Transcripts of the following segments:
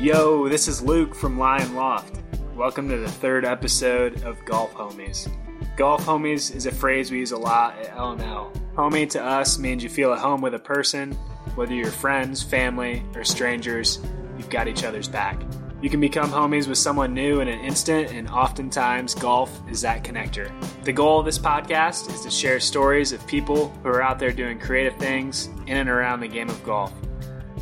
Yo, this is Luke from Lion Loft. Welcome to the third episode of Golf Homies. Golf Homies is a phrase we use a lot at LML. Homie to us means you feel at home with a person, whether you're friends, family, or strangers, you've got each other's back. You can become homies with someone new in an instant, and oftentimes golf is that connector. The goal of this podcast is to share stories of people who are out there doing creative things in and around the game of golf.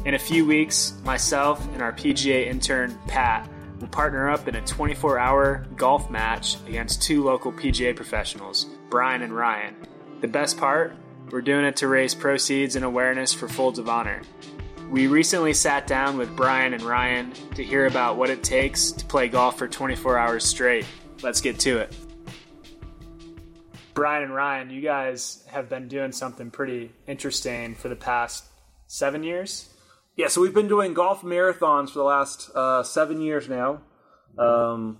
In a few weeks, myself and our PGA intern, Pat, will partner up in a 24 hour golf match against two local PGA professionals, Brian and Ryan. The best part? We're doing it to raise proceeds and awareness for Folds of Honor. We recently sat down with Brian and Ryan to hear about what it takes to play golf for 24 hours straight. Let's get to it. Brian and Ryan, you guys have been doing something pretty interesting for the past seven years. Yeah, so we've been doing golf marathons for the last uh, seven years now. Um,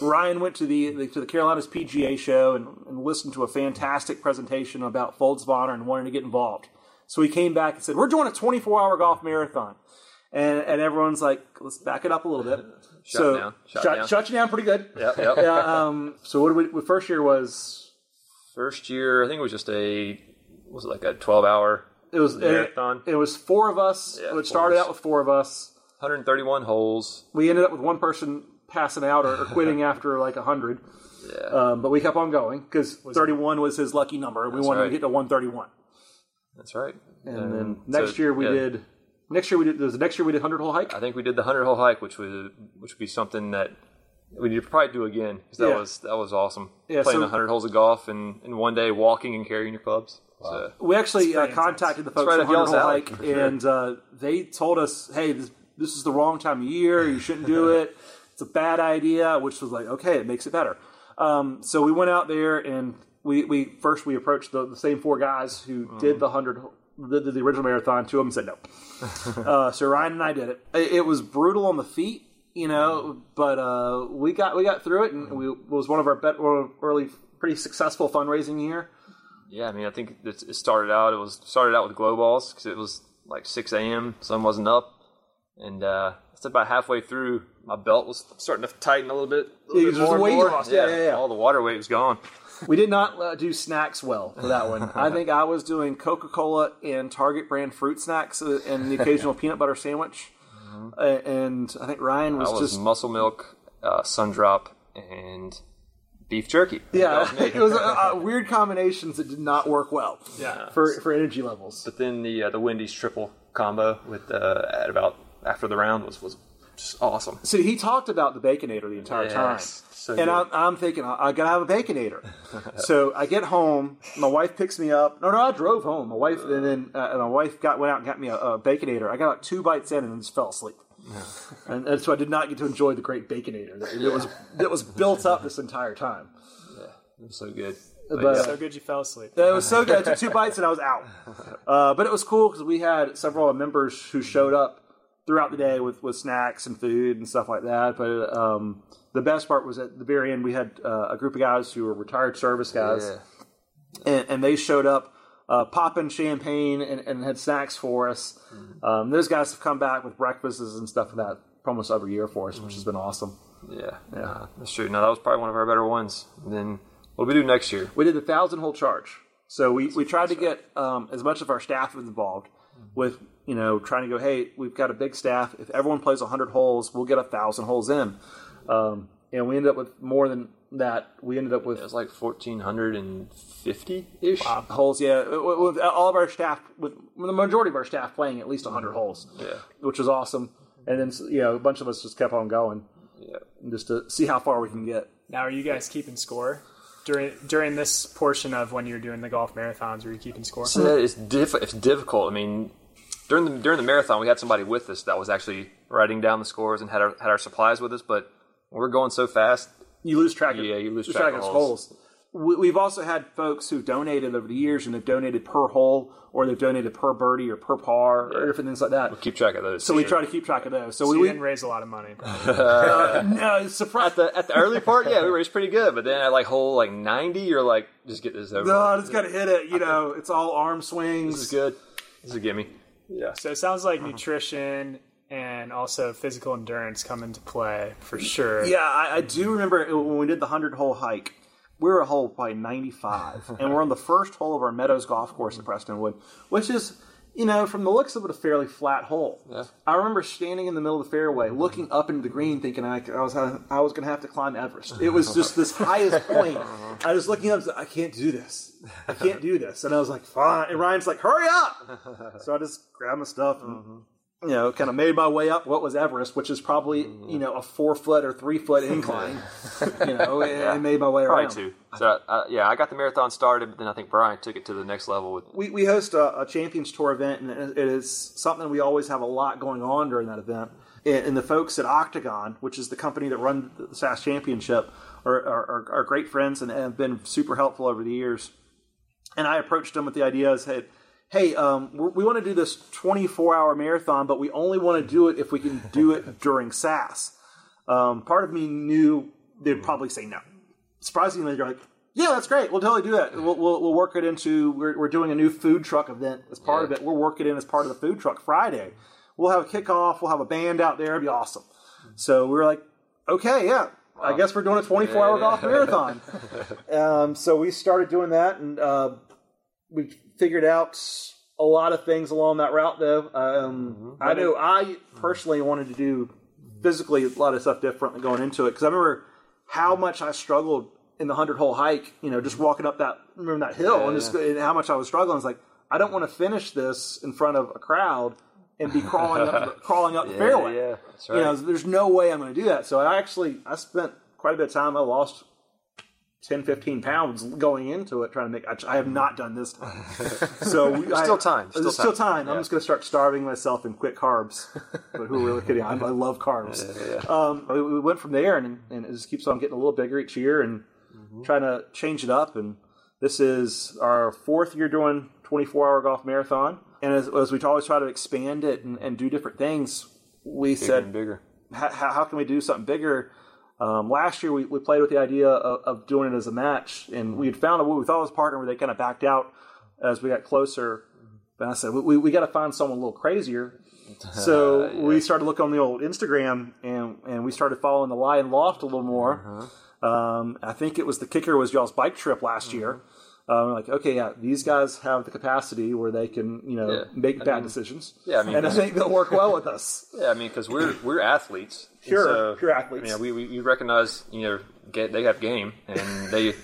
Ryan went to the, the to the Carolinas PGA show and, and listened to a fantastic presentation about Folds of Honor and wanted to get involved. So he came back and said, "We're doing a 24 hour golf marathon," and and everyone's like, "Let's back it up a little bit." Shut so down. Shut shut, down. shut you down pretty good. Yep, yep. Yeah. Um, so what did we? First year was First year, I think it was just a was it like a twelve hour it was Marathon. It, it was four of us. Yeah, it started out with four of us. 131 holes. We ended up with one person passing out or, or quitting after like hundred. Yeah. Um, but we kept on going because 31 was his lucky number. And we wanted to right. get to 131. That's right. And then Um, next so, year we yeah, did. Next year we did. Was the next year we did 100 hole hike? I think we did the 100 hole hike, which was which would be something that we need to probably do again because that Yeah. was that was awesome. Yeah, Playing so- 100 holes of golf and in one day walking and carrying your clubs. So, We actually uh, contacted the folks right at up 100 y'all's hole alley, hike, sure. and uh, they told us, "Hey, this, this is the wrong time of year. You shouldn't do it. It's a bad idea." Which was like, okay, it makes it better. Um, so we went out there and we, we first we approached the, the same four guys who Mm-hmm. did the hundred did the original marathon. Two of them said no. uh, so Ryan and I did it. it. It was brutal on the feet, you know, but uh, we got we got through it, and we, it was one of our bet, one of our early pretty successful fundraising year. Yeah, I mean, I think it, started out. It was started out with glow balls because it was like 6 a.m. Sun wasn't up, and uh, it's about halfway through. My belt was starting to tighten a little bit. A little Yeah, bit more weight more. Yeah, yeah, yeah. All the water weight was gone. We did not uh, do snacks well for that one. I think I was doing Coca Cola and Target brand fruit snacks uh, and the occasional peanut butter sandwich. Uh, and I think Ryan was, I was just muscle milk, uh, sun drop, and beef jerky. yeah. That was me. it was uh, uh, weird combinations that did not work well. Yeah. for for energy levels. But then the uh, the Wendy's triple combo with uh, at about after the round was was just awesome. So he talked about the baconator the entire Yes, time. so and. I'm, I'm thinking, I, I gotta have a baconator. so I get home, my wife picks me up. No, no, I drove home. My wife, and then uh, my wife got went out and got me a, a baconator. I got like two bites in and then just fell asleep. and, and so I did not get to enjoy the great baconator that it was that was built up this entire time. Yeah, It was so good. But, So good you fell asleep. It was so good. I took two bites and I was out. Uh, but it was cool because we had several members who showed up throughout the day with, with snacks and food and stuff like that. But um, the best part was at the very end, we had uh, a group of guys who were retired service guys, Yeah. and, and they showed up uh, popping champagne and, and had snacks for us. Um, those guys have come back with breakfasts and stuff like that almost every year for us, which has been awesome. Yeah, yeah, that's true. Now that was probably one of our better ones. And then what do we do next year? We did the thousand hole charge. So we, we tried to get um, as much of our staff involved with, you know, trying to go, hey, we've got a big staff. If everyone plays 100 holes, we'll get a thousand holes in. Um, and we ended up with more than that. We ended up with It was like fourteen hundred and fifty ish. holes, yeah, with with all of our staff, with the majority of our staff playing at least 100 holes, Yeah, which was awesome. And then, you know, a bunch of us just kept on going yeah. just to see how far we can get. Now, are you guys keeping score during during this portion of when you're doing the golf marathons? Are you keeping score? So it's diff- It's difficult. I mean, during the during the marathon, we had somebody with us that was actually writing down the scores and had our had our supplies with us. But when we're going so fast, you lose track of Yeah, you lose track of of holes. holes. We- We've also had folks who've donated over the years, and they've donated per hole, or they've donated per birdie, or per par, or different things like that. We keep track of those. So we try to keep track of those. So, So you we, didn't raise a lot of money. Uh, no, it's surprise. at the at the early part, yeah, we raised pretty good. But then at like hole like ninety, you're like, just get this over. No, I with. just got to hit it. You know, it's all arm swings. This is good. This is a gimme. Yeah. So it sounds like nutrition and also physical endurance come into play for sure. Yeah, I, I do remember when we did the hundred hole hike. We were a hole by ninety five, and we're on the first hole of our Meadows golf course in Prestonwood, which is, you know, from the looks of it, a fairly flat hole. Yeah. I remember standing in the middle of the fairway, looking up into the green, thinking I, I was I was going to have to climb Everest. It was just this highest point. I was looking up, I can't do this. I can't do this, and I was like, fine. And Ryan's like, hurry up. So I just grabbed my stuff and mm-hmm. You know, kind of made my way up what was Everest, which is probably you know a four foot or three foot incline. you know, and I made my way Probably around. two. So uh, yeah, I got the marathon started, but then I think Brian took it to the next level with We we host a, a Champions Tour event, and it is something we always have a lot going on during that event. And the folks at Octagon, which is the company that run the SAS Championship, are, are, are, are great friends and have been super helpful over the years. And I approached them with the idea as, hey, hey, um, we're- want to do this 24 hour marathon, but we only want to do it if we can do it during SAS. Um, part of me knew they'd probably say no. Surprisingly, they're like, yeah, that's great. We'll totally do that. We'll, we'll, we'll work it into, we're, we're doing a new food truck event as part of it. We'll work it in as part of the food truck Friday. We'll have a kickoff. We'll have a band out there. It'll be awesome. So we were like, okay, yeah. I guess we're doing a 24 hour golf marathon. um, so we started doing that, and uh, we figured out a lot of things along that route. Though um, I know I personally wanted to do physically a lot of stuff differently going into it because I remember how much I struggled in the hundred hole hike. You know, just walking up that remember that hill and just and how much I was struggling. It's like I don't want to finish this in front of a crowd and be crawling up the, crawling up the fairway. yeah, that's You know, there's no way I'm going to do that. So I actually I spent quite a bit of time. I lost 10, 15 pounds going into it trying to make. I, I have not done this time. So we, Still I- time, still There's still time. time. I'm just going to start starving myself and quick carbs. but who are really kidding? I, I love carbs. Um, we, we went from there, and, and it just keeps on getting a little bigger each year, and Mm-hmm. trying to change it up. And this is our fourth year doing 24 hour golf marathon. And as, as we always try to expand it and, and do different things, we bigger said, bigger. how, how can we do something bigger? Um, last year, we, we played with the idea of, of doing it as a match, and we had found a what we thought was a partner where they kind of backed out as we got closer. And I said, we, we, we got to find someone a little crazier. So we started looking on the old Instagram, and, and we started following the Lion Loft a little more. Um, I think it was the kicker was y'all's bike trip last year. Um, like, okay, yeah, these guys have the capacity where they can, you know, Yeah. make bad decisions. yeah, I mean, and I think they'll work well with us. Yeah, I mean, because we're we're athletes. Pure- so, pure athletes. I mean, we, we we recognize you know get they have game and they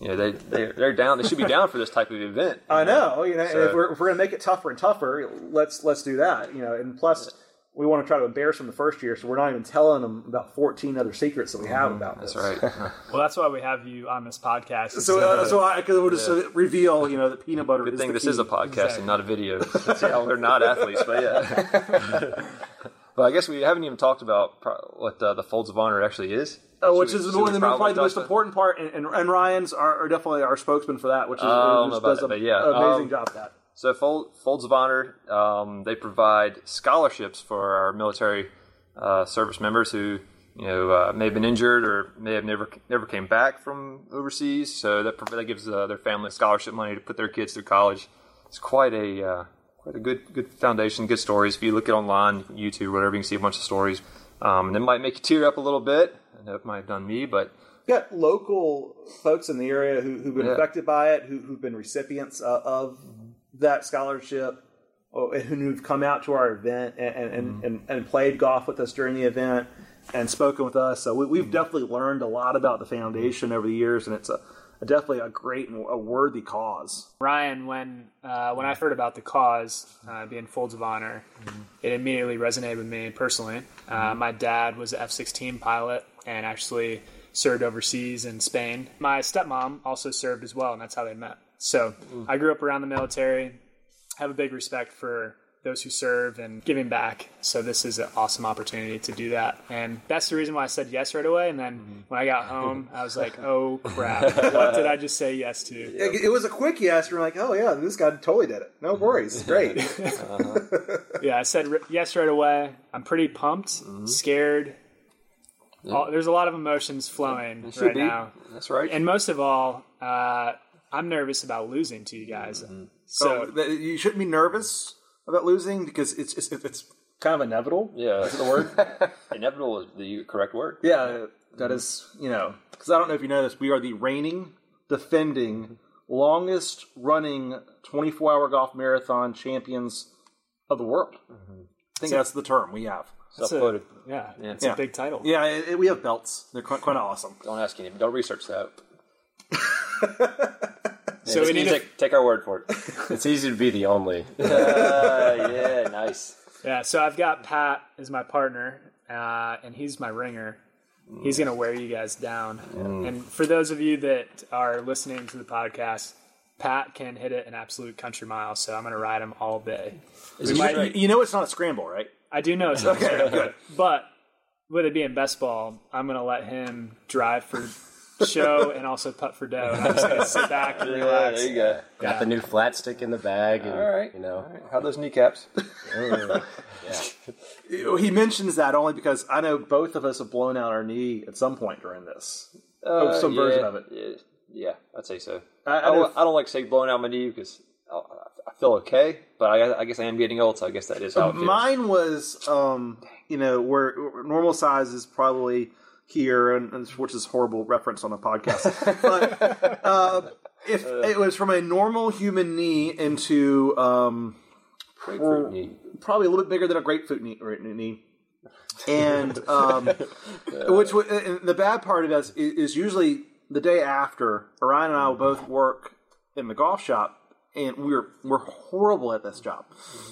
you know they they they're down. They should be down for this type of event. I know, you know, So- if we're, if we're going to make it tougher and tougher, let's let's do that, you know. And plus, we want to try to embarrass them the first year, so we're not even telling them about fourteen other secrets that we have about That's this. right. Well, that's why we have you on this podcast. So, uh, so I could just uh, reveal, you know, that peanut butter Good is thing the this key. is a podcast and not a video. That's how we're not athletes, but yeah. but I guess we haven't even talked about pro- what uh, the folds of honor actually is. Oh, which Should we- is one we of the, probably the most important part, and, and, and Ryan's are, are definitely our spokesman for that, which is I don't just does that, a- yeah, an amazing um, job at that. So Fold, Folds of Honor, um, they provide scholarships for our military uh, service members who you know uh, may have been injured or may have never never came back from overseas. So that that gives uh, their family scholarship money to put their kids through college. It's quite a uh, quite a good good foundation, good stories. If you look it online, YouTube, whatever, you can see a bunch of stories. Um, and it might make you tear up a little bit. I know it might have done me, but We've got local folks in the area who, who've been Yeah. affected by it, who, who've been recipients of, of that scholarship, and who've come out to our event and, and, and, and, and played golf with us during the event and spoken with us. So we, we've definitely learned a lot about the foundation over the years, and it's a, a definitely a great and a worthy cause. Ryan, when uh, when I heard about the cause uh, being Folds of Honor, it immediately resonated with me personally. Uh, my dad was an F-16 pilot and actually served overseas in Spain. My stepmom also served as well, and that's how they met. So I grew up around the military, have a big respect for those who serve and giving back. So this is an awesome opportunity to do that, and that's the reason why I said yes right away. And then when I got home, I was like, "Oh crap! What did I just say yes to?" It, it was a quick yes. You're like, oh yeah, this guy totally did it. No worries, great. Yeah, I said ri- yes right away. I'm pretty pumped, Mm-hmm. scared. All, there's a lot of emotions flowing should right be. now, that's right. and most of all, uh, I'm nervous about losing to you guys. Mm-hmm. So So th- you shouldn't be nervous about losing because it's it's, it's kind of inevitable. Yeah, Is the word? inevitable is the correct word. yeah, that is, you know, because I don't know if you know this, we are the reigning, defending, longest running 24 hour golf marathon champions of the world. I think that's the term we have. That's a- Self-quoted. yeah, it's Yeah. a big title. Yeah, it, it- we have belts. They're quite, quite awesome. Don't ask any. Don't research that. So we need to, take, take our word for it. It's easy to be the only. uh, yeah, nice. yeah. So I've got Pat as my partner, uh, and he's my ringer. He's gonna wear you guys down. And for those of you that are listening to the podcast, Pat can hit it an absolute country mile. So I'm gonna ride him all day. Is We might- straight? You know it's not a scramble, right? I do know it's not okay, good. But with it being best ball, I'm gonna let him drive for show and also putt for dough. And I'm just gonna sit back and Yeah, relax. there you go. Got the new flat stick in the bag, and All right. you know, How are those kneecaps? He mentions that only because I know both of us have blown out our knee at some point during this. Oh, some yeah, version of it. Yeah, yeah, I'd say so. I- I I, don't, know- I don't like saying blowing out my knee because I, I feel okay, but I, I guess I am getting old, so I guess that is how it feels. Mine was, um, you know, where where normal size is probably here, and, and which is horrible reference on a podcast. but uh, if it was from a normal human knee into um, Grapefruit knee. probably a little bit bigger than a grapefruit knee, or knee. and um, which w- and the bad part of this is, is usually the day after. Orion and I will both work in the golf shop, and we're we're horrible at this job.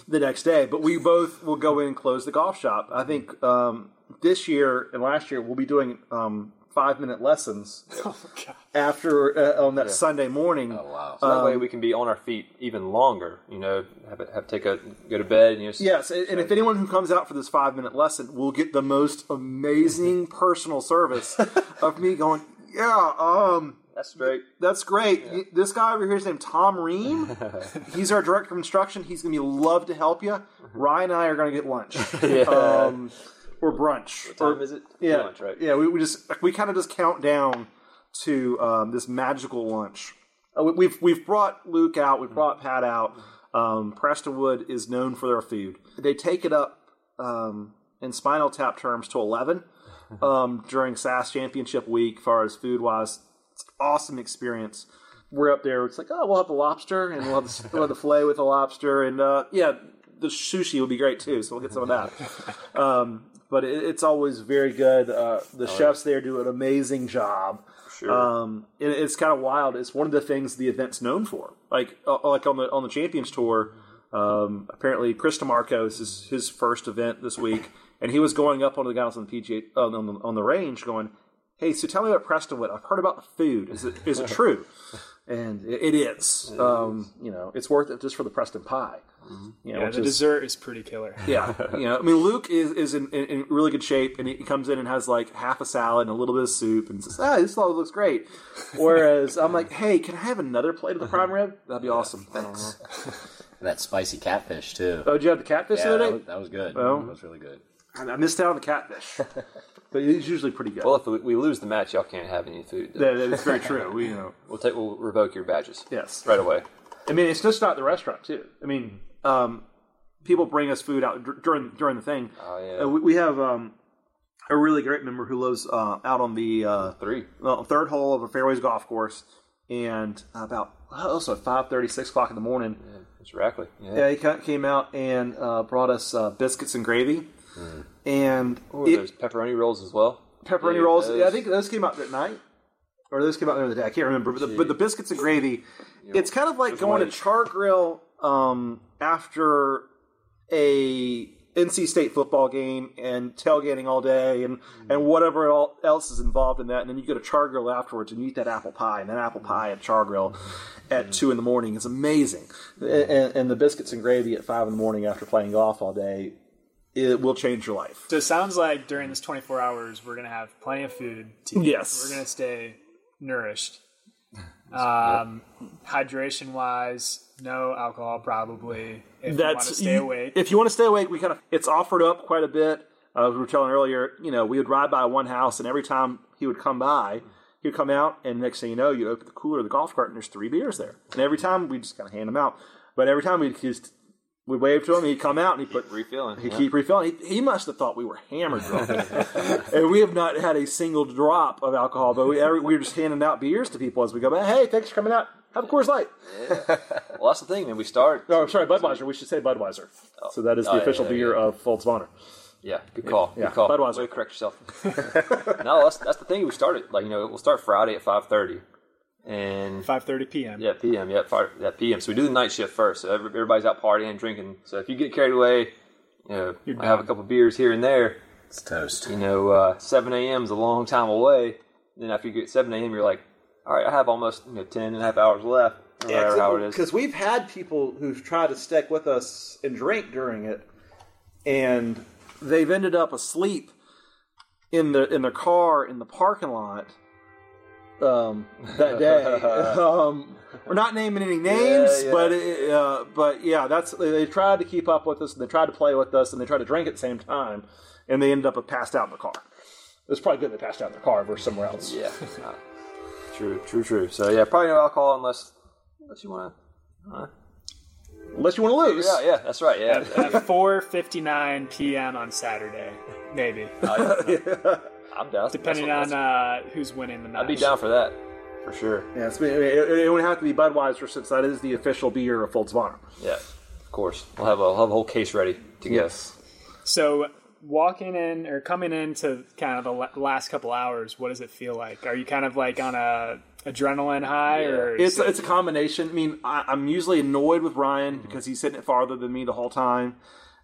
The next day, but we both will go in and close the golf shop. I think um, this year and last year we'll be doing um, five minute lessons Oh god. after uh, on that Sunday morning. oh wow. So that way we can be on our feet even longer. You know, have, it- have take a go to bed. And you know, Yes, and and if anyone who comes out for this five minute lesson will get the most amazing personal service of me going, yeah, um, that's straight. that's great. Y- This guy over here is named Tom Ream. He's our director of instruction. He's going to be love to help you. Ryan and I are going to get lunch. Um, or brunch. What time Or- is it? Yeah, Lunch, right? yeah. We, we just we kind of just count down to um, this magical lunch. Uh, we- we've we've brought Luke out. We've brought Pat out. Um, Prestonwood is known for their food. They take it up um, in Spinal Tap terms to eleven um, during SAS Championship week, as far as food wise. It's an awesome experience. We're up there. It's like, oh, we'll have the lobster and we'll have the, we'll have the fillet with the lobster, and uh, yeah, the sushi will be great too. So we'll get some of that. Um, but it, it's always very good. Uh, the chefs there do an amazing job. Sure. Um, it, it's kind of wild. It's one of the things the event's known for. Like uh, like on the on the Champions Tour, um, apparently Chris DiMarco is his, first event this week, and he was going up on the guys on the PGA on, the, on the range, going, "Hey, so tell me about Prestonwood. I've heard about the food. Is it is it true?" And it, it is. Um, you know, it's worth it just for the Preston pie. You know, Yeah, which the is- dessert is pretty killer. yeah, you know, I mean, Luke is is in, in, in really good shape, and he comes in and has like half a salad and a little bit of soup, and says, "Ah, this all looks great." Whereas I'm like, "Hey, can I have another plate of the prime rib? That'd be awesome, thanks." And that spicy catfish too. Oh, did you have the catfish yeah, the other that day? was, that was good. Well. that was really good. I missed out on the catfish, but it's usually pretty good. Well, if we, we lose the match, y'all can't have any food. that, that is very true. We, you know, We'll take. We'll revoke your badges yes. right away. I mean, it's just not the restaurant too. I mean, um, people bring us food out dur- during during the thing. Oh yeah. Uh, we, we have um, a really great member who lives uh, out on the uh, Three. well, third hole of a fairways golf course, and about also at five thirty, six o'clock in the morning, Yeah, it's Rackley. Yeah. yeah, he ca- came out and uh, brought us uh, biscuits and gravy, and Ooh, it- there's pepperoni rolls as well. pepperoni Yeah, rolls. those- Yeah, I think those came out at night, or those came out during the day. I can't remember, but the, but the biscuits and gravy, it's kind of like going to. Char Grill um, after a NC State football game and tailgating all day and, mm. and whatever else is involved in that. And then you go to Char Grill afterwards and you eat that apple pie. And that apple mm. pie at Char Grill mm. at 2 in the morning is amazing. And, and the biscuits and gravy at 5 in the morning after playing golf all day, it will change your life. So it sounds like during this 24 hours, we're going to have plenty of food to eat. Yes. We're going to stay nourished. Um, Hydration wise, no alcohol probably. If you want to stay you- awake. If you want to stay awake, we kind of it's offered up quite a bit. Uh, as we were telling earlier, you know, we would ride by one house, and every time he would come by, he would come out, and next thing you know, you'd open the cooler of the golf cart, and there's three beers there. And every time we just kind of hand them out, but every time we just we waved to him. He'd come out and he put Refilling. he yeah. keep refilling. He, he must have thought we were hammered drunk, and we have not had a single drop of alcohol. But we every, we were just handing out beers to people as we go. But hey, thanks for coming out. Have a Coors Light. Well, that's the thing, man. We start. Oh, sorry, Budweiser. We should say Budweiser. Oh. So that is the Oh, yeah, official yeah, beer yeah. of Folds of Honor. Yeah, good call. Yeah, Good call. Budweiser. Way correct yourself. no, that's that's the thing. We started like you know we'll start Friday at five thirty, and 5:30 p.m. yeah p.m. Yeah, five, yeah p.m. So we do the night shift first. So everybody's out partying, drinking. So if you get carried away, you know, I have a couple beers here and there. It's toast. You know, uh, seven a.m. is a long time away. Then after you get seven a.m., you're like, all right, I have almost you know ten and a half hours left. Or whatever how it is. Because we've had people who've tried to stick with us and drink during it, and they've ended up asleep in the in their car in the parking lot um, that day. um, we're not naming any names, Yeah, yeah. but it, uh, but yeah, that's they, they tried to keep up with us and they tried to play with us and they tried to drink at the same time, and they ended up passed out in the car. It's probably good they passed out in the car versus somewhere else. Yeah. Uh, true, true, true. So yeah, probably no alcohol unless unless you want to. Unless you want to lose. Yeah, yeah, that's right. Yeah. At 4:59 p.m. on Saturday, maybe, I'm down. depending That's- on uh, who's winning the match. I'd be down for that for sure. Yeah, it's, it, it, it would have to be Budweiser since that is the official beer of Folds of Honor. Yeah, of course. We'll have a we'll have a whole case ready to go. So, walking in or coming into kind of the last couple hours, what does it feel like? Are you kind of like on a adrenaline high, or It's is it- it's a combination. I mean, I, I'm usually annoyed with Ryan because he's sitting farther than me the whole time,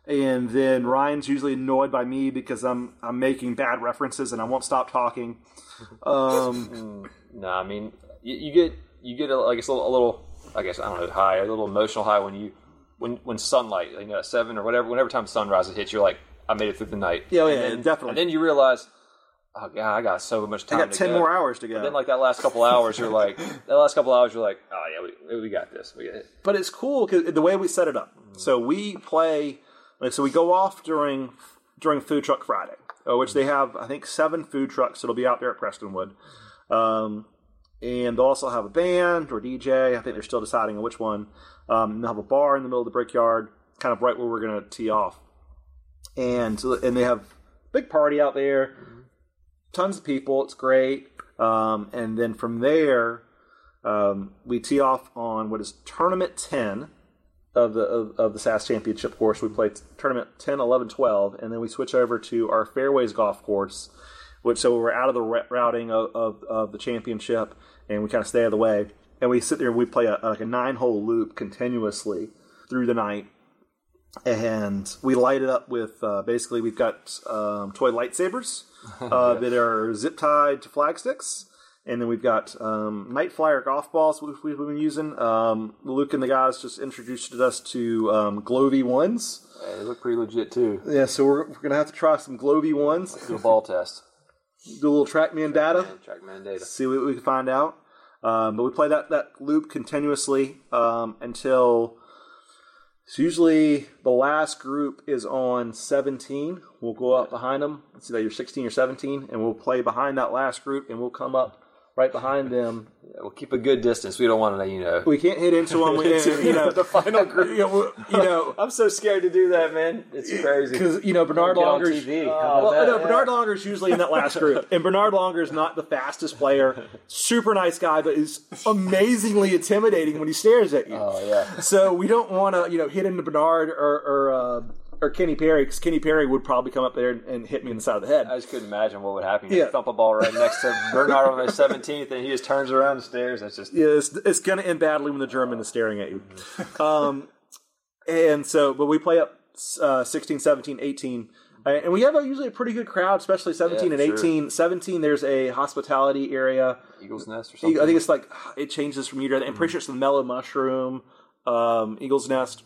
and then Ryan's usually annoyed by me because I'm I'm making bad references and I won't stop talking. Um, No, I mean you, you get you get a, like a little, a little I guess I don't know high a little emotional high when you when when sunlight you know at seven or whatever whenever time sunrise hits you're like I made it through the night. Yeah, And yeah, then- definitely. And then you realize, oh god, I got so much time. I got ten go. more hours to go. And then like that last couple hours, you're like that last couple hours, you're like, oh yeah, we, we got this. We got it. but it's cool because the way we set it up. So we play. Like, so we go off during during Food Truck Friday, uh, which they have I think seven food trucks that'll be out there at Prestonwood, um, and they'll also have a band or DJ. I think they're still deciding on which one. Um, and they'll have a bar in the middle of the brickyard, kind of right where we're going to tee off, and so- and they have a big party out there, tons of people. It's great, um, and then from there. Um, we tee off on what is tournament 10 of the of, of the SAS championship course. We play tournament 10, 11, 12, and then we switch over to our fairways golf course, which so we're out of the routing of, of, of the championship and we kind of stay out of the way. And we sit there and we play a, like a nine hole loop continuously through the night. And we light it up with uh, basically we've got um, toy lightsabers uh, that are zip tied to flag sticks and then we've got um, Night Flyer golf balls which we've been using. Um, Luke and the guys just introduced us to um, Glow V1s. Yeah, they look pretty legit too. Yeah, so we're, we're gonna have to try some Glow V1s. Do a ball test. Do a little TrackMan data, Trackman data. see what we can find out. Um, but we play that that loop continuously um, until it's usually the last group is on 17. We'll go up behind them. Let's see that you're 16 or 17, and we'll play behind that last group, and we'll come up right behind them Yeah, we'll keep a good distance. We don't want to, you know. we can't hit into them. We, you know, the final group. You know, you know, I'm so scared to do that, man. It's crazy. because you know Bernhard Langer's. Oh, Well, that? no, Bernhard Langer's usually in that last group, and Bernhard Langer is not the fastest player. Super nice guy, but is amazingly intimidating when he stares at you. Oh yeah. So we don't want to, you know, hit into Bernhard or or, uh, or Kenny Perry because Kenny Perry would probably come up there and, and hit me in the side of the head. I just couldn't imagine what would happen. You Yeah. thump a ball right next to Bernhard on the 17th, and he just turns around and stares. That's just Yeah, it's, it's going to end badly when the German is staring at you. Um, and so, but we play up uh, 16, 17, 18. uh, And we have a, usually a pretty good crowd, especially 17 Yeah, and for sure. 18. 17, there's a hospitality area. Eagle's Nest or something. I think it's like, it changes from year to year. I'm pretty sure it's the Mellow Mushroom, um, Eagle's Nest,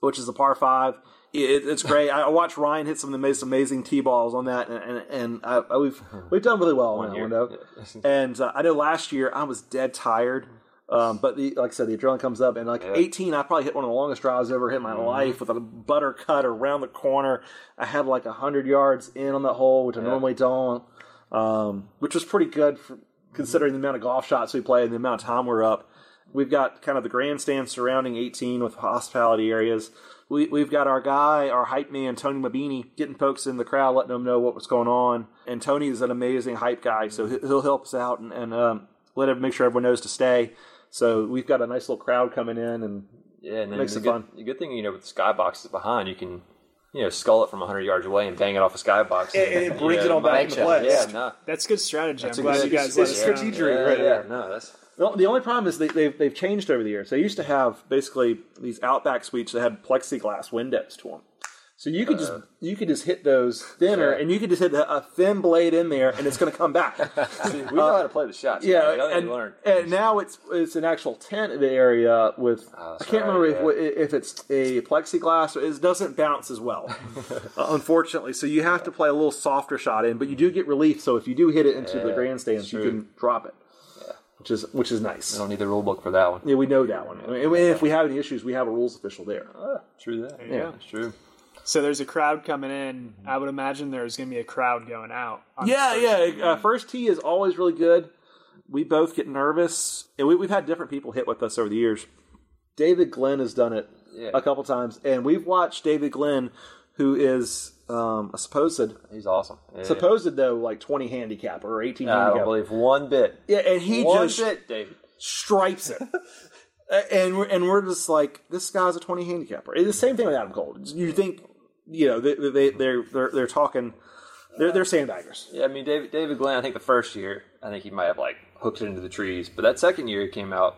which is the par five. It, it's great. I watched Ryan hit some of the most amazing tee balls on that, and and, and I, I, we've we've done really well on that though. And uh, I know last year I was dead tired, um, but the, like I said, the adrenaline comes up, and like 18, I probably hit one of the longest drives I've ever hit in my life with a butter cut around the corner. I had like hundred yards in on that hole, which I normally don't, um, which was pretty good for considering the amount of golf shots we play and the amount of time we're up. We've got kind of the grandstand surrounding 18 with hospitality areas. We, we've got our guy, our hype man, Tony Mabini, getting folks in the crowd, letting them know what was going on. And Tony is an amazing hype guy, so he- he'll help us out and, and um, let him make sure everyone knows to stay. So we've got a nice little crowd coming in, and Yeah, and then Makes the it good, fun. The good thing, you know, with the skyboxes behind, you can, you know, skull it from 100 yards away and bang it off a skybox. And- and it brings it all back into yeah, place. Yeah, no. That's good strategy. That's I'm a glad good- you guys it's let us strategic. Yeah, right yeah, there. no, that's The, the only problem is they, they've they've changed over the years. They used to have basically these Outback suites that had plexiglass windows to them, so you could just uh, you could just hit those thinner, Yeah. and you could just hit a, a thin blade in there, and it's going to come back. we know uh, how to play the shots. yeah. We and, learn. and now it's it's an actual tent area with I Oh, that's can't right, remember if, if it's a plexiglass or it doesn't bounce as well, uh, unfortunately. So you have to play a little softer shot in, but you do get relief. So if you do hit it into the Yeah, grandstands, you can drop it, which is which is nice. I don't need the rule book for that one. Yeah, we know that one. I mean, if we have any issues, we have a rules official there. Ah, true that. Yeah. It's true. So there's a crowd coming in. I would imagine there's going to be a crowd going out. Yeah, first yeah. Uh, first tee is always really good. We both get nervous, and we, we've had different people hit with us over the years. David Glenn has done it Yeah. a couple times, and we've watched David Glenn, who is um, a supposed He's awesome. Yeah. supposed though like twenty handicap or eighteen I don't believe one bit. Yeah, and he one just bit, David. stripes it. And we're, and we're just like this guy's a 20 handicapper. It's the same thing with Adam Cole. You think you know they, they they're they're they're talking they're they're sandbaggers. Yeah, I mean, David David Glenn. I think the first year, I think he might have like hooked it into the trees, but that second year, he came out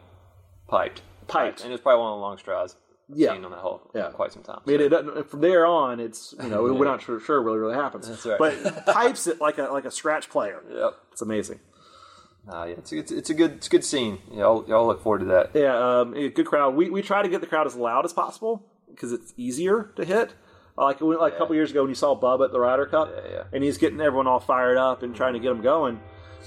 piped, Piped. and it was probably one of the long straws I've Yeah. seen on that hole. Yeah. quite some time. I mean, it from there on, it's you know we're not sure, sure really really happens. That's right. But pipes it like a like a scratch player. Yep. It's amazing. Uh, yeah, it's, it's it's a good it's a good scene. Y'all y'all look forward to that. Yeah, um, a good crowd. We we try to get the crowd as loud as possible because it's easier to hit. Uh, Like like a couple years ago when you saw Bubba at the Ryder Cup, Yeah, yeah. and he's getting everyone all fired up and trying to get them going.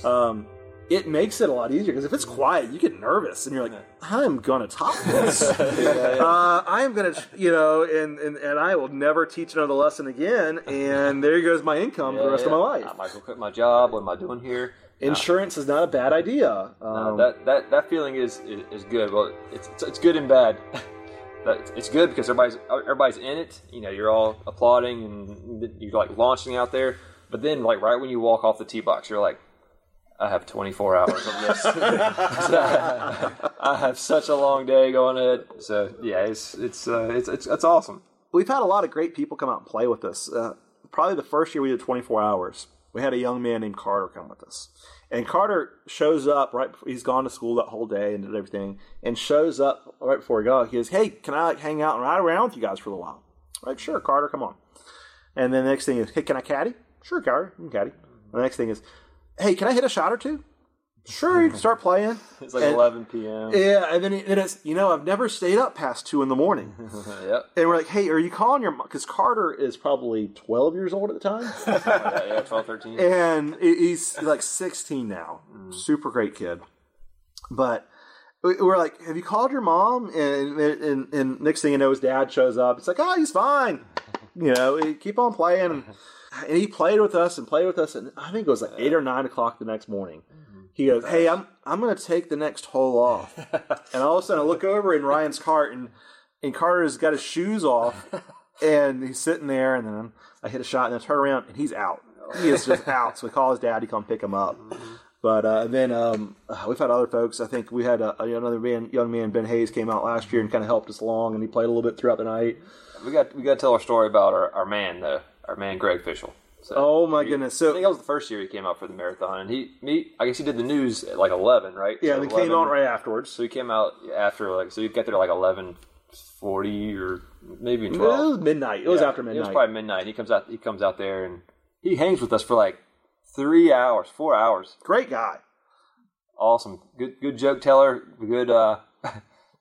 Um, it makes it a lot easier because if it's quiet, you get nervous and you're like, "I'm gonna top this. uh, I'm gonna, you know, and, and and I will never teach another lesson again. And there goes my income for the rest of my life. I might go quit my job. What am I doing here? Insurance is not a bad idea. Um, that that that feeling is is, is good. Well, it's, it's it's good and bad. But it's good because everybody's everybody's in it. You know, you're all applauding and you're like launching out there. But then, like right when you walk off the tee box, you're like, I have 24 hours of this. I have such a long day going ahead. So yeah, it's it's uh, it's, it's it's awesome. we've had a lot of great people come out and play with us. Uh, probably the first year we did 24 hours, we had a young man named Carter come with us. And Carter shows up right before he's gone to school that whole day and did everything, and shows up right before we go. He goes, Hey, can I like hang out and ride around with you guys for a while? Like, sure, Carter, come on. And then the next thing is, Hey, can I caddy? Sure, Carter, can caddy. The next thing is, Hey, can I hit a shot or two? Sure, you can start playing. It's like And- 11 p.m. Yeah, and then it- then it's, you know, I've never stayed up past two in the morning. yep. And we're like, hey, are you calling your mom? Because Carter is probably 12 years old at the time. Yeah, yeah, 12, 13. and he's like 16 now. Mm. Super great kid. But we- we're like, have you called your mom? And, and, and next thing you know, his dad shows up. It's like, oh, he's fine. You know, keep on playing. And he played with us and played with us. And I think it was like 8 or 9 o'clock the next morning. Mm. He goes, hey, I'm, I'm going to take the next hole off. and all of a sudden I look over in Ryan's cart and, and Carter's got his shoes off. And he's sitting there, and then I hit a shot, and I turn around, and he's out. He is just out. So we call his dad to come pick him up. But uh, then um, uh, we've had other folks. I think we had a, another man, young man, Ben Hayes, came out last year and kind of helped us along, and he played a little bit throughout the night. We got we got to tell our story about our, our man though, our man Greg Fishel. So, Oh my goodness! I think that was the first year he came out for the marathon, and he me I guess he did the news at like eleven, right? yeah, So they came 11 on right afterwards. So he came out after like so he got there like eleven forty or maybe twelve. It was midnight. It was after midnight. It was probably midnight. He comes out. He comes out there and he hangs with us for like three hours, four hours. Great guy. Awesome. Good good joke teller. Good. uh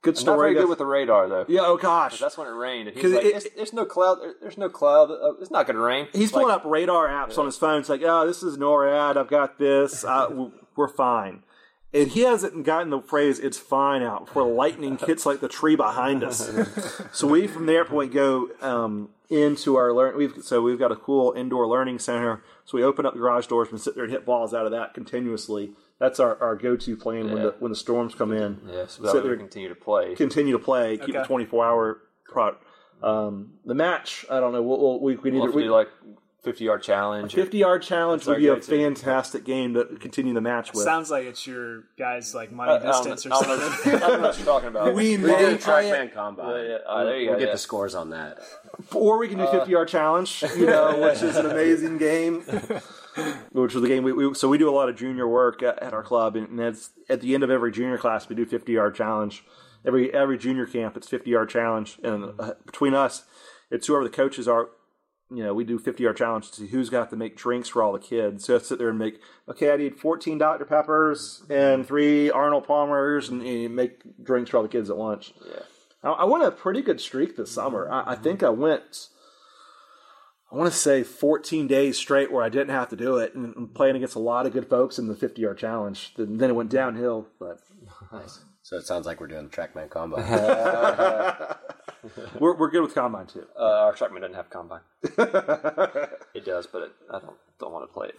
Good Not story. very good with the radar though. yeah. Oh gosh. That's when it rained. And he's like, it- "There's- "There's no cloud. There's no cloud. Uh, it's not going to rain." He's like, pulling up radar apps on his phone. It's like, oh, this is NORAD. I've got this. Uh, we're fine. And he hasn't gotten the phrase "it's fine" out before lightning hits like the tree behind us. so we, from the airport, go um, into our learn. We've so we've got a cool indoor learning center. So we open up the garage doors and sit there and hit balls out of that continuously. That's our, our go to plan when the when the storms come in. Yes, Yeah, so Sit there- we continue to play. Continue to play, keep Okay. the twenty four hour pro. Um, the match, I don't know. We'll, we'll, we we need We'll to have like fifty yard challenge. or- fifty yard challenge would be a go-to. fantastic game to continue the match with. Sounds like it's your guys like money I don't- distance or I don't something. I don't know what you're talking about. we We did a may try it, combine. Yeah, yeah. Ah, there we'll go, get yeah. the scores on that. or we can do fifty yard challenge. You know, which is an amazing game. Which is the game we, we so we do a lot of junior work at, at our club, and that's at the end of every junior class we do fifty yard challenge. Every every junior camp it's fifty yard challenge, and uh, between us, it's whoever the coaches are. You know, we do fifty yard challenge to see who's got to make drinks for all the kids. So I sit there and make okay, I need fourteen Dr Peppers and three Arnold Palmers, and, and make drinks for all the kids at lunch. Yeah. I, I went a pretty good streak this summer. I, I think I went, I want to say 14 days straight where I didn't have to do it, and, and playing against a lot of good folks in the 50 yard challenge. Then, then it went downhill, but So it sounds like we're doing the TrackMan combine. we're, we're good with combine too. Uh, our Trackman doesn't have combine. it does, but it, I don't don't want to play it.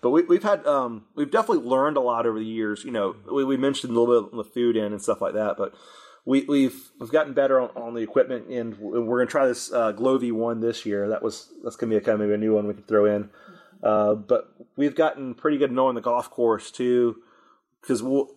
But we, we've had, um, we've definitely learned a lot over the years. You know, we, we mentioned a little bit on the food end and stuff like that, but we, we've we've gotten better on, on the equipment, and we're going to try this uh, Glow V1 this year. That was that's going to be a kind of maybe a new one we can throw in. Uh, but we've gotten pretty good knowing the golf course too, because we'll,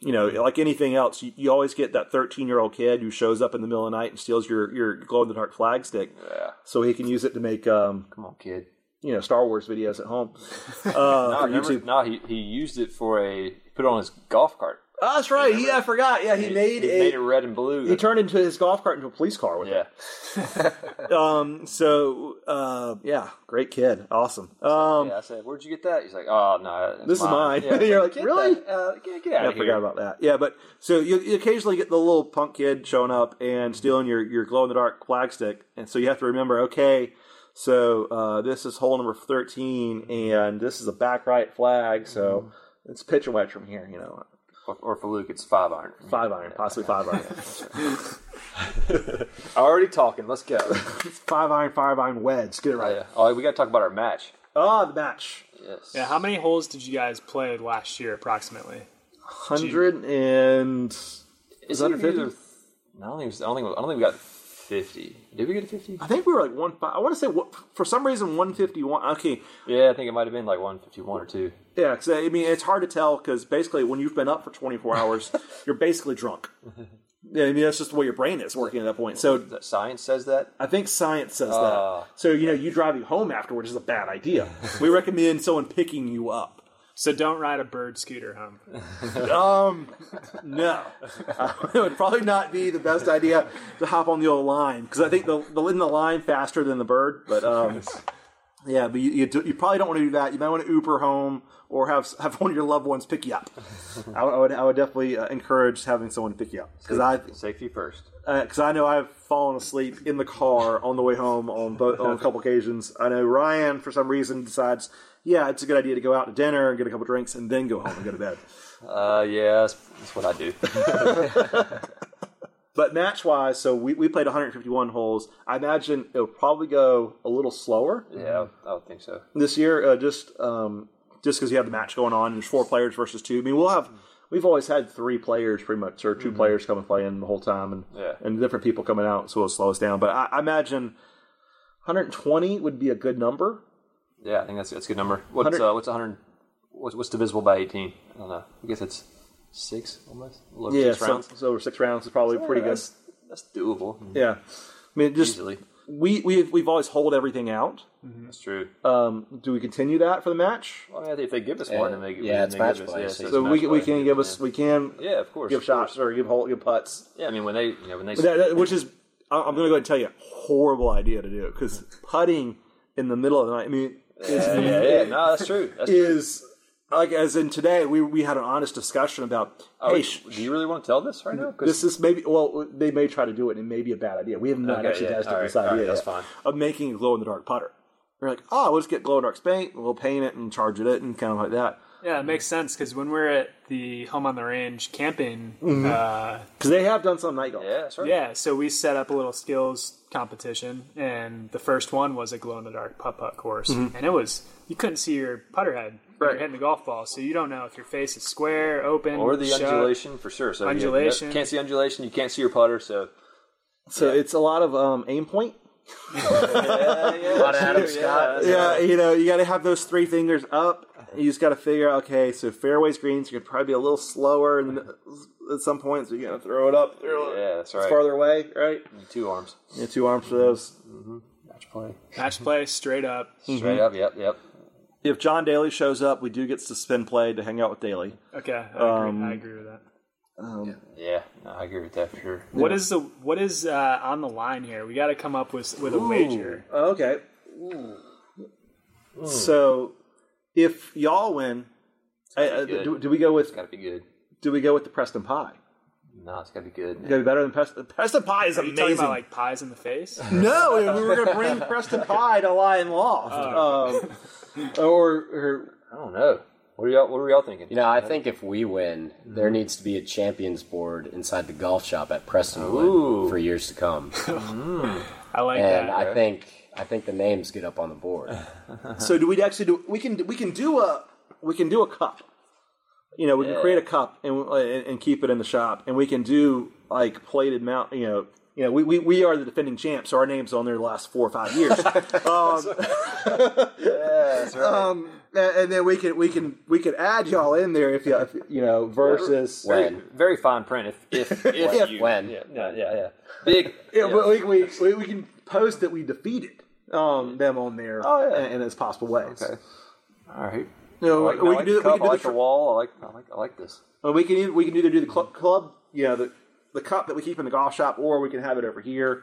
you know, like anything else, you, you always get that 13 year old kid who shows up in the middle of the night and steals your your glow in the dark flag stick, Yeah. so he can use it to make um, Come on, kid. you know Star Wars videos at home. Uh, No, remember, no, he, he used it for a put it on his golf cart. Oh, that's right. He, I forgot. Yeah, he, made he a. made it red and blue. he turned into his golf cart into a police car with yeah. it. Um. So, uh, yeah, great kid. Awesome. Um. yeah. I said, "Where'd you get that?" He's like, "Oh no, This is mine." Yeah, You're like, "Really?" that, Uh, get, get out I of here. forgot about that. Yeah, but so you, you occasionally get the little punk kid showing up and stealing your, your glow in the dark flag stick, and so you have to remember, okay, so uh, this is hole number thirteen, and this is a back right flag, so it's pitch and wedge from here. You know, Or, or for Luke, it's five iron. five iron, possibly five iron, Already talking. Let's go. five iron, five iron wedge. Get it oh, right. yeah. oh, we got to talk about our match. Oh, the match. Yes. yeah, how many holes did you guys play last year approximately? Hundred and Is it under 50? No, I don't think. it was- I don't think. I don't think we got fifty. Did we get a fifty? I think we were like one. I want to say what for some reason one fifty one. Okay, Yeah, I think it might have been like one fifty one or two. yeah. Because I mean, it's hard to tell because basically when you've been up for twenty four hours, you're basically drunk. Yeah, I mean that's just the way your brain is working at that point. So science says that. I think science says Ah. that. So you know, you driving home afterwards is a bad idea. we recommend someone picking you up. So don't ride a bird scooter home. Um, no, uh, it would probably not be the best idea to hop on the old Lime because I think the the in the Lime faster than the bird. But um, yeah, but you you, do, you probably don't want to do that. You might want to Uber home or have have one of your loved ones pick you up. I, would- I would I would definitely uh, encourage having someone pick you up because I Safety first. because I know I've fallen asleep in the car on the way home on both on a couple occasions. I know Ryan for some reason decides, yeah, it's a good idea to go out to dinner and get a couple drinks and then go home and go to bed. Uh, yeah, that's, that's what I do. But match wise, so we, we played 151 holes. I imagine it'll probably go a little slower yeah, I would think so. this year, uh, just um, just because you have the match going on. and There's four players versus two. I mean, we'll have we've always had three players pretty much, or 2 players come and play in the whole time, and Yeah. and different people coming out, so it'll slow us down. But I, I imagine 120 would be a good number. Yeah, I think that's that's a good number. What's 100 uh, what's hundred? What's, what's divisible by eighteen? I don't know. I guess it's six almost. A little Yeah, six so, rounds. so over six rounds is probably pretty good. That's, that's doable. Yeah, I mean, just Easily. we we've we've always hold everything out. That's true. Um, do we continue that for the match? Well, I mean, if they give us one, then they yeah, it's they match give us- play, yeah, so it's So match we we play. can give us we can Yeah, yeah of course. give of shots course. or give hole give putts. Yeah, I mean when they you know when they That- that- which is I- I'm going to go ahead and tell you, horrible idea to do because putting in the middle of the night. I mean, is, yeah, yeah, yeah. No, that's true. That's true. is like as in today we we had an honest discussion about Oh, hey. sh- do you really want to tell this right now? this is maybe well they may try to do it and it may be a bad idea. We have not Okay, actually yeah, tested all this idea right, that's fine. of making a glow in the dark putter. We're like, oh, we'll just get glow in the dark paint, and we'll paint it and charge it and kind of like that. Yeah, it makes sense because when we're at the home on the range camping, Mm-hmm. uh, Because they have done some night golf. yeah, that's right. yeah, so we set up a little skills competition, and the first one was a glow in the dark putt putt course, and it was you couldn't see your putter head Mm-hmm. Right. you're hitting the golf ball, so you don't know if your face is square, open, Or the shut. undulation for sure. So you- Undulation. You can't see undulation. You can't see your putter. So So it's a lot of um, aim point. A lot of Adam Scott. Yeah, you know, you got to have those three fingers up. You just got to figure out, okay, so fairways greens, you could probably be a little slower and at some points, you're gonna throw it up, throw it Yeah, that's it's right. farther away, right? Two arms. Yeah, two arms for those. Match play. Match play straight up. Straight up. Yep. Yep. If John Daly shows up, we do get to spin play to hang out with Daly. Okay, I agree, Um, I agree with that. Yeah. No, I agree with that for sure. What is the what is uh, on the line here? We got to come up with with a wager. Oh, Okay. So, if y'all win, uh, uh, do, do we go with It's got to be good. do we go with the Preston Pie? No, it's got to be good. It's Got to be better than Preston. Preston Pie is Are you amazing. talking about like pies in the face? no, we were going to bring Preston Pie to Lion Loft, um, or, or I don't know. What are y'all? What were y'all thinking? You know, I think if we win, there needs to be a champions board inside the golf shop at Prestonwood Ooh. for years to come. I like And that. I think I think the names get up on the board. so do we actually do? We can we can do a we can do a cup. You know, we can Yeah. create a cup and, and and keep it in the shop, and we can do like plated mount. You know. You know, we, we, we are the defending champs, so our name's on there the last four or five years. um, Yeah, that's right. um, and and then we can we can we can add y'all in there if you if, you know versus When? Very fine print. If if if you When? Yeah, yeah, yeah, yeah. Big. Yeah, but we, we, we, we can post that we defeated um, them on there Oh, yeah. in, in as possible ways. Okay. All right. You know, I like, we I can like do the that. We can do I the, like the wall. I like. I like. I like this. uh, we can either, we can either do the club, club, you know, the the cup that we keep in the golf shop, or we can have it over here,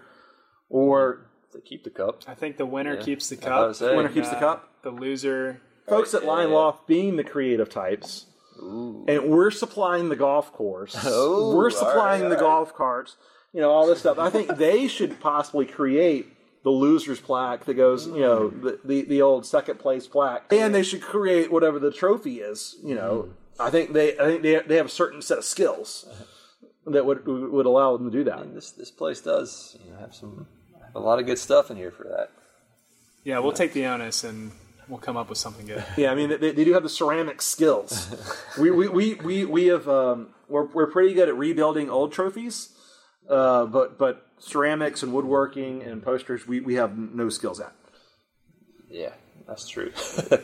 or To keep the cup. I think the winner Yeah. keeps the I was about to cup. say. winner keeps the Uh, cup. The loser. Folks at Lion Loft being the creative types, and we're supplying the golf course. Oh, we're supplying right, the all golf carts. You know all this stuff. I think they should possibly create the losers plaque that goes, you know, the, the the old second place plaque, and they should create whatever the trophy is. You know, I think they I think they they have a certain set of skills that would would allow them to do that. And this this place does you know, have some have a lot of good stuff in here for that. Yeah, we'll take the onus and we'll come up with something good. Yeah, I mean they, they do have the ceramic skills. we, we, we, we, we have um, we're we're pretty good at rebuilding old trophies, uh, but but ceramics and woodworking and posters we, we have no skills at. Yeah, that's true.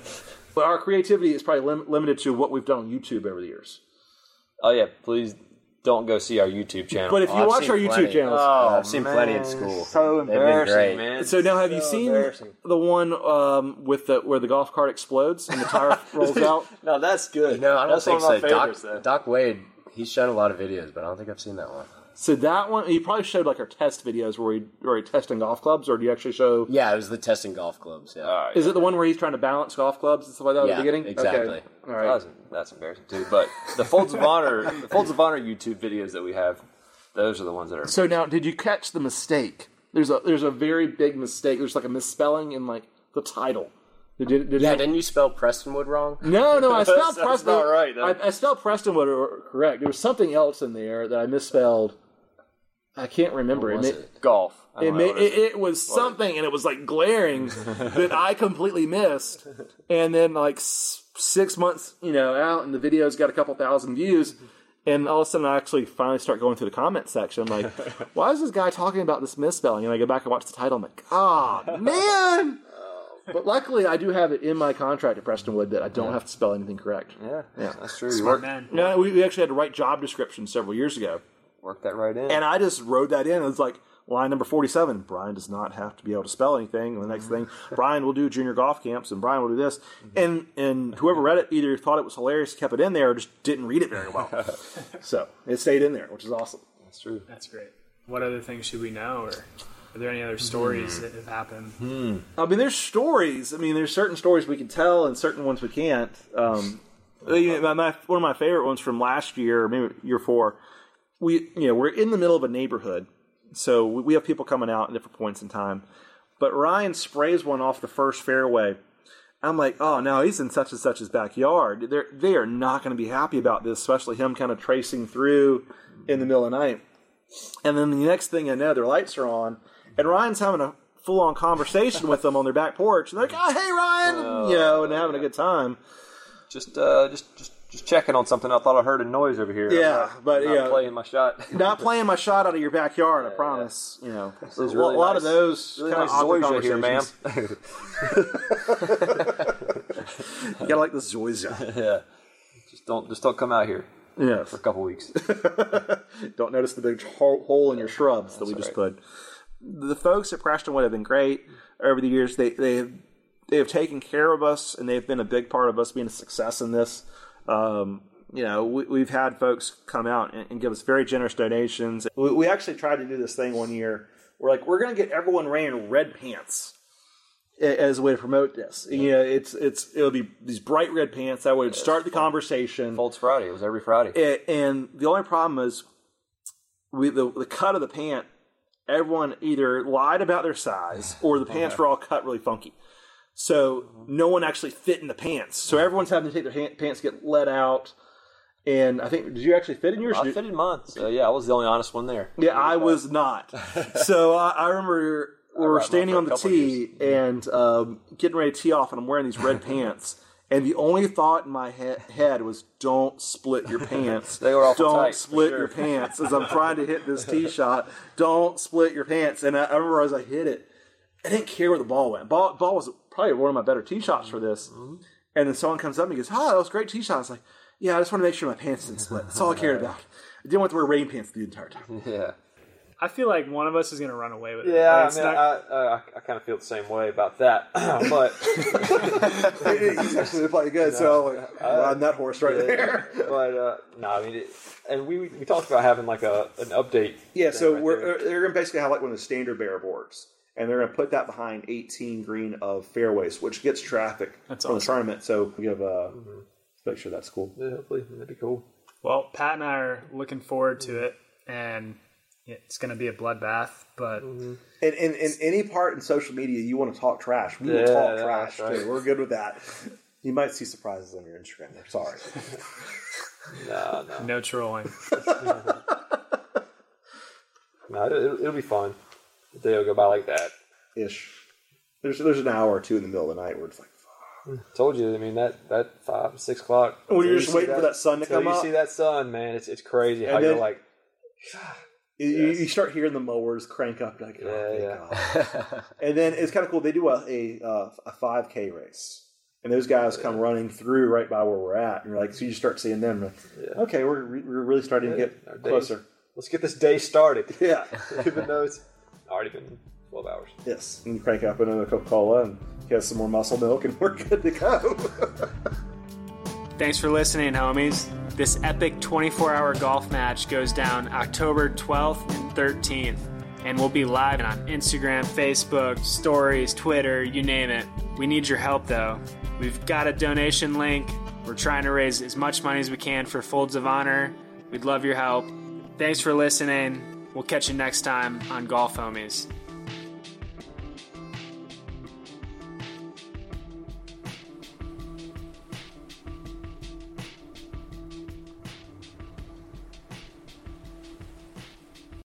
But our creativity is probably lim- limited to what we've done on YouTube over the years. oh yeah, please don't go see our YouTube channel. But if you I've watch seen our YouTube plenty. channels, oh, I've seen plenty in school. So embarrassing, man. so now have you seen the one um, with the where the golf cart explodes and the tire rolls out? No, that's good. No, I don't that's think one of so. my favorites, Doc. Doc Wade, he's shown a lot of videos, but I don't think I've seen that one. So that one he probably showed like our test videos where we where he testing golf clubs, or do you actually show? Yeah, it was the testing golf clubs. Yeah. All right. Is it the one where he's trying to balance golf clubs and stuff like that at the beginning? exactly. Okay. All right. That's, that's embarrassing too. But the Folds of Honor, the Folds of Honor YouTube videos that we have, those are the ones that are. So now, did you catch the mistake? There's a there's a very big mistake. There's like a misspelling in like the title. Did, did, did Yeah, you- didn't you spell Prestonwood wrong? no, no, I spelled That's Preston. not right. I, I spelled Prestonwood correct. There was something else in there that I misspelled. I can't remember. was it, it? golf. It, don't ma- know what it, it was something, and it was like glaring that I completely missed. And then, like s- six months, you know, out, and the video's got a couple thousand views. And all of a sudden, I actually finally start going through the comment section. I'm like, why is this guy talking about this misspelling? And I go back and watch the title. I'm like, ah, man. But luckily, I do have it in my contract at Prestonwood that I don't have to spell anything correct. yeah, Yeah. that's true. You Smart worked, man. No, we, we actually had to write job descriptions several years ago. worked that right in. And I just wrote that in. It was like line number 47. Brian does not have to be able to spell anything. And the next thing, Brian will do junior golf camps and Brian will do this. And and whoever read it either thought it was hilarious, kept it in there, or just didn't read it very well. so it stayed in there, which is awesome. that's true. That's great. What other things should we know, or are there any other stories Hmm. that have happened? I mean, there's stories. I mean, there's certain stories we can tell and certain ones we can't. Um, you know, my, my, one of my favorite ones from last year, maybe year four, we you know we're in the middle of a neighborhood, so we, we have people coming out at different points in time. But Ryan sprays one off the first fairway. I'm like, oh no, he's in such and such's backyard. They're they are not going to be happy about this, especially him kind of tracing through in the middle of the night. And then the next thing I know, their lights are on, and Ryan's having a full on conversation with them on their back porch. And they're like, oh, hey, Ryan, you know, and having a good time. Just, uh, just, just just checking on something. I thought I heard a noise over here. Yeah, not, but, not yeah. playing my shot. Not playing my shot out of your backyard, I promise. You know, This a is lo- really lot of those Really kind nice of awkward here, ma'am. You gotta like the zoysia. yeah, just don't just don't come out here Yeah, for a couple weeks. Don't notice the big hole hole in your shrubs that we just put. The folks at Prestonwood have been great over the years. They they have, they have taken care of us, and they've been a big part of us being a success in this. Um, you know, we, we've had folks come out and, and give us very generous donations. We, we actually tried to do this thing one year. We're like, we're going to get everyone wearing red pants as a way to promote this. You know, it's it's it'll be these bright red pants that would start the conversation. Folds Friday. It was every Friday. A- and the only problem is we the, the cut of the pant everyone either lied about their size or the pants were all cut really funky. So no one actually fit in the pants. So everyone's having to take their hand, pants get let out. And i think did you actually fit in yours? I fitted mine. So yeah, I was the only honest one there. yeah i was not. So i, I remember we were standing on the tee and um, getting ready to tee off and i'm wearing these red pants and the only thought in my he- head was, "Don't split your pants. They were awful Don't tight, split sure. your pants." As I'm trying to hit this tee shot, don't split your pants. And I, I remember as I hit it, I didn't care where the ball went. Ball, ball was probably one of my better tee shots for this. Mm-hmm. And then someone comes up and he goes, "Oh, that was a great tee shot." I was like, "Yeah, I just want to make sure my pants didn't split. That's all I cared about. I didn't want to wear rain pants the entire time." Yeah. I feel like one of us is going to run away with it. Yeah, Like, I mean, not- I, I, I kind of feel the same way about that. but He's actually playing good, so like, riding that horse right there. but uh, no, I mean, it, and we we talked about having like a an update. Yeah, so right we're there. uh, they're gonna basically have like one of the standard bear boards, and they're gonna put that behind 18 green of fairways, which gets traffic That's from the tournament. So we have uh, make sure that's cool. Yeah, hopefully that'd be cool. well, Pat and I are looking forward to it, and it's going to be a bloodbath. But mm-hmm. And in, in any part in social media you want to talk trash, we will Yeah, talk trash right. too. We're good with that. You might see surprises on your Instagram. There, sorry. No, no, no trolling. no it'll, it'll be fun. The day will go by like that. Ish. There's there's an hour or two in the middle of the night where it's like, Told you. I mean that that five six o'clock. When you're till you just see waiting for that sun to till come you up. see that sun, man. It's it's crazy how And you're like. You, you- you start hearing the mowers crank up. Like, oh, Yeah, thank God. and then it's kind of cool. They do a a, uh, a 5K race, and those guys come running through right by where we're at. And you're like, so you start seeing them. like, Okay, we're we're really starting to get Our days- closer. Let's get this day started. Yeah. Even though it's already been twelve hours. yes. And you crank up another Coca Cola and get some more muscle milk, and we're good to go. Thanks for listening, homies. This epic 24 hour golf match goes down October 12th and 13th, and we'll be live on Instagram, Facebook, stories, Twitter, you name it. We need your help though. We've got a donation link. We're trying to raise as much money as we can for Folds of Honor. We'd love your help. Thanks for listening. We'll catch you next time on Golf Homies.